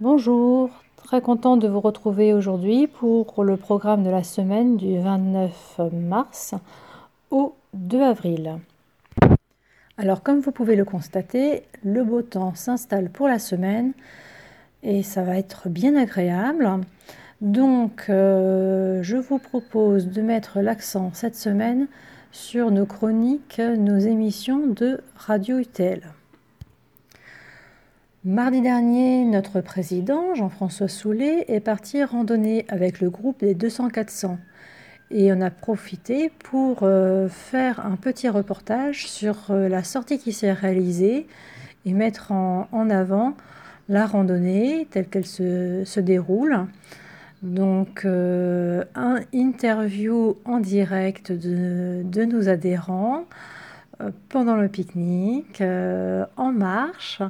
Bonjour, très content de vous retrouver aujourd'hui pour le programme de la semaine du 29 mars au 2 avril. Alors comme vous pouvez le constater, le beau temps s'installe pour la semaine et ça va être bien agréable. Donc euh, je vous propose de mettre l'accent cette semaine sur nos chroniques, nos émissions de Radio UTL. Mardi dernier, notre président, Jean-François Soulet, est parti randonner avec le groupe des 200-400 et on a profité pour euh, faire un petit reportage sur euh, la sortie qui s'est réalisée et mettre en, avant la randonnée telle qu'elle se, déroule. Donc, euh, un interview en direct de, nos adhérents, pendant le pique-nique, euh, en marche.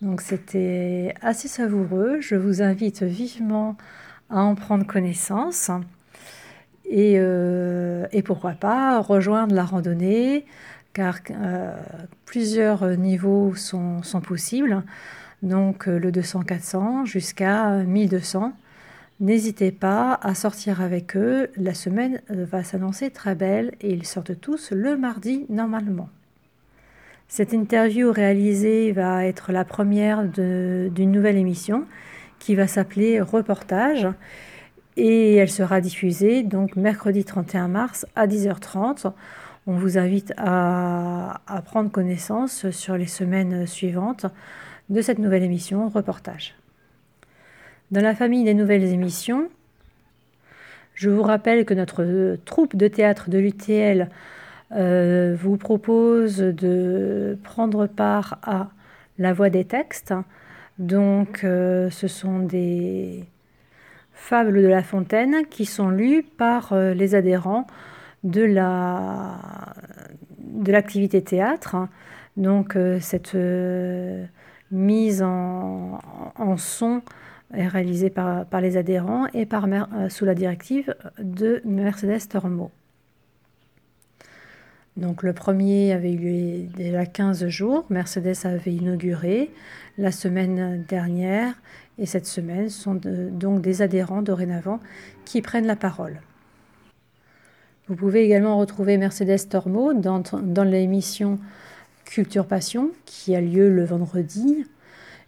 Donc c'était assez savoureux. Je vous invite vivement à en prendre connaissance. Et, euh, pourquoi pas rejoindre la randonnée, car plusieurs niveaux sont, sont, possibles. Donc le 200-400 jusqu'à 1200. N'hésitez pas à sortir avec eux. La semaine euh, va s'annoncer très belle et ils sortent tous le mardi normalement. Cette interview réalisée va être la première d'une nouvelle émission qui va s'appeler Reportage et elle sera diffusée donc mercredi 31 mars à 10h30. On vous invite à, à prendre connaissance sur les semaines suivantes de cette nouvelle émission Reportage. Dans la famille des nouvelles émissions, je vous rappelle que notre troupe de théâtre de l'UTL euh, vous propose de prendre part à la voix des textes. Donc, euh, ce sont des fables de La Fontaine qui sont lues par euh, les adhérents de la de l'activité théâtre. Donc, cette mise en, en son réalisé par, par, les adhérents et par, euh, sous la directive de Mercedes Tormo. Donc le premier avait eu lieu déjà 15 jours, Mercedes avait inauguré la semaine dernière et cette semaine sont donc des adhérents dorénavant qui prennent la parole. Vous pouvez également retrouver Mercedes Tormo dans, dans l'émission Culture Passion qui a lieu le vendredi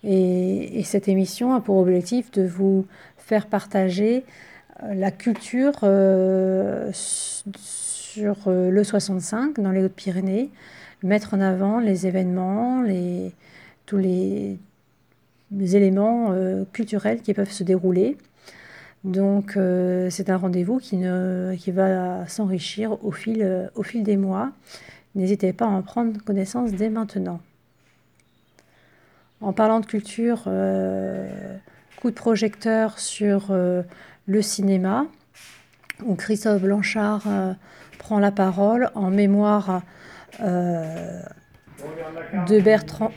et, cette émission a pour objectif de vous faire partager euh, la culture euh, sur euh, le 65 dans les Hautes-Pyrénées, mettre en avant les événements, les, tous les, éléments culturels qui peuvent se dérouler. Donc c'est un rendez-vous qui, qui va s'enrichir au fil, au fil des mois. N'hésitez pas à en prendre connaissance dès maintenant. En parlant de culture, euh, coup de projecteur sur euh, le cinéma, où Christophe Blanchard euh, prend la parole en mémoire de Bertrand,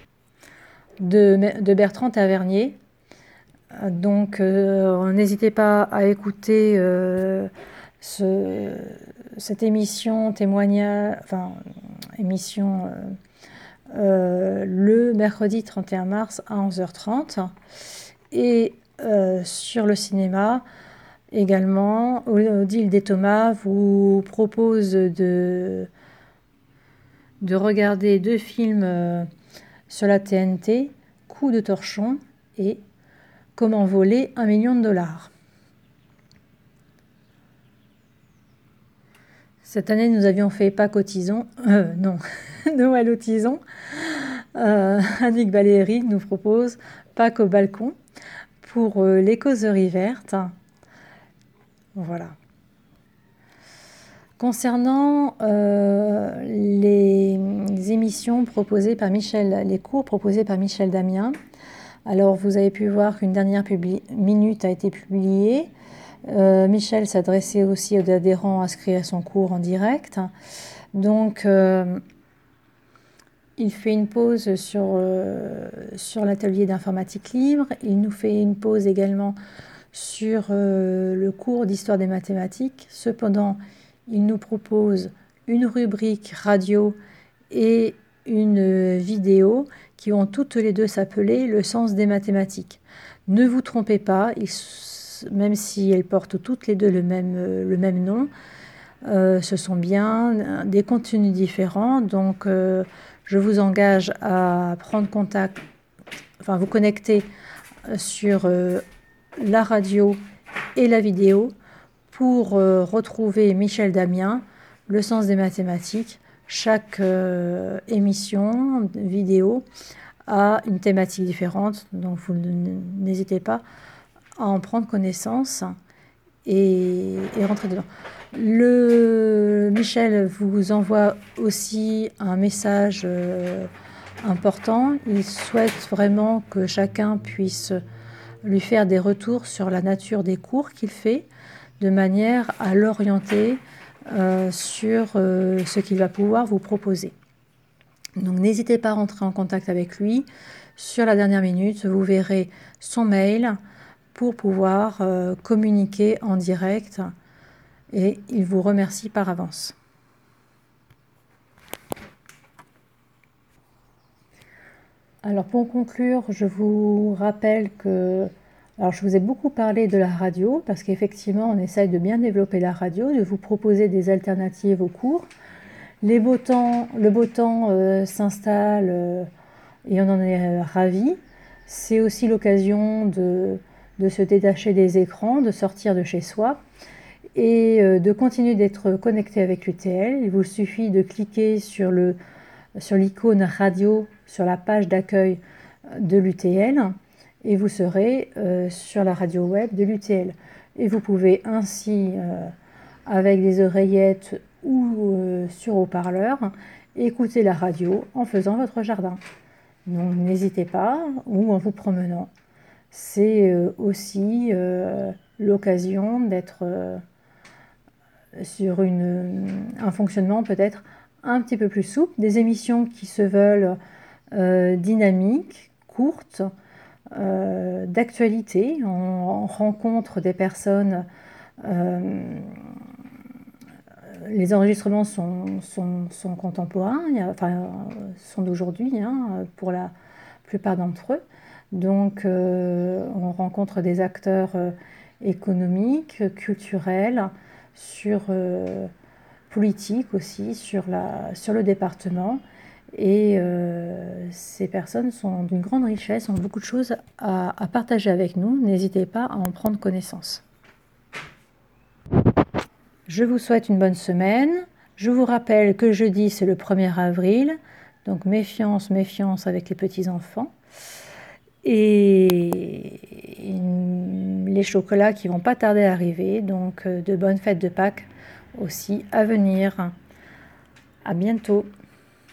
de, Bertrand Tavernier. Donc, n'hésitez pas à écouter cette émission témoignage, enfin, émission euh, le mercredi 31 mars à 11h30. Et euh, sur le cinéma, également, Odile des Thomas vous propose de, de regarder deux films euh, sur la TNT, Coup de torchon et Comment voler un million de dollars. Cette année, nous avions fait pas cotisons, euh, non, Noël au tison. Euh, Annick Valéry nous propose Pâques au balcon pour euh, les causeries vertes. Voilà. Concernant euh, les émissions proposées par Michel, les cours proposés par Michel Damien, alors vous avez pu voir qu'une dernière minute a été publiée. Euh, Michel s'adressait aussi aux adhérents inscrits à son cours en direct. Donc, euh, il fait une pause sur, euh, sur l'atelier d'informatique libre. Il nous fait une pause également sur le cours d'histoire des mathématiques. Cependant, il nous propose une rubrique radio et une vidéo qui vont toutes les deux s'appeler le sens des mathématiques. Ne vous trompez pas, même si elles portent toutes les deux le même, le même nom, euh, ce sont bien des contenus différents. Donc, euh, je vous engage à prendre contact, enfin, vous connecter sur euh, la radio et la vidéo pour retrouver Michel Damien, le sens des mathématiques. Chaque émission vidéo a une thématique différente, donc vous n'hésitez pas à en prendre connaissance et, rentrer dedans. Le Michel vous envoie aussi un message euh, important. Il souhaite vraiment que chacun puisse lui faire des retours sur la nature des cours qu'il fait, de manière à l'orienter euh, sur euh, ce qu'il va pouvoir vous proposer. Donc n'hésitez pas à rentrer en contact avec lui. Sur la dernière minute, vous verrez son mail pour pouvoir communiquer en direct et il vous remercie par avance. Alors pour conclure, je vous rappelle que alors je vous ai beaucoup parlé de la radio parce qu'effectivement on essaye de bien développer la radio, de vous proposer des alternatives aux cours. Le beau temps euh, s'installe euh, et on en est ravis. C'est aussi l'occasion de, de se détacher des écrans, de sortir de chez soi et euh, de continuer d'être connecté avec l'UTL. Il vous suffit de cliquer sur l'icône radio sur la page d'accueil de l'UTL et vous serez euh, sur la radio web de l'UTL. Et vous pouvez ainsi, euh, avec des oreillettes ou sur haut-parleur, écouter la radio en faisant votre jardin. Donc n'hésitez pas, ou en vous promenant. C'est aussi l'occasion d'être sur un fonctionnement peut-être un petit peu plus souple, des émissions qui se veulent euh, dynamiques, courtes, euh, d'actualité. On, rencontre des personnes. Euh, les enregistrements sont, contemporains, enfin, sont d'aujourd'hui hein, pour la plupart d'entre eux. Donc, on rencontre des acteurs économiques, culturels, sur euh, politique aussi, sur, le département. Et euh, ces personnes sont d'une grande richesse, ont beaucoup de choses à, à partager avec nous. N'hésitez pas à en prendre connaissance. Je vous souhaite une bonne semaine. Je vous rappelle que jeudi, c'est le 1er avril. Donc méfiance, méfiance avec les petits-enfants. Et les chocolats qui vont pas tarder à arriver. Donc euh, de bonnes fêtes de Pâques aussi à venir. À bientôt.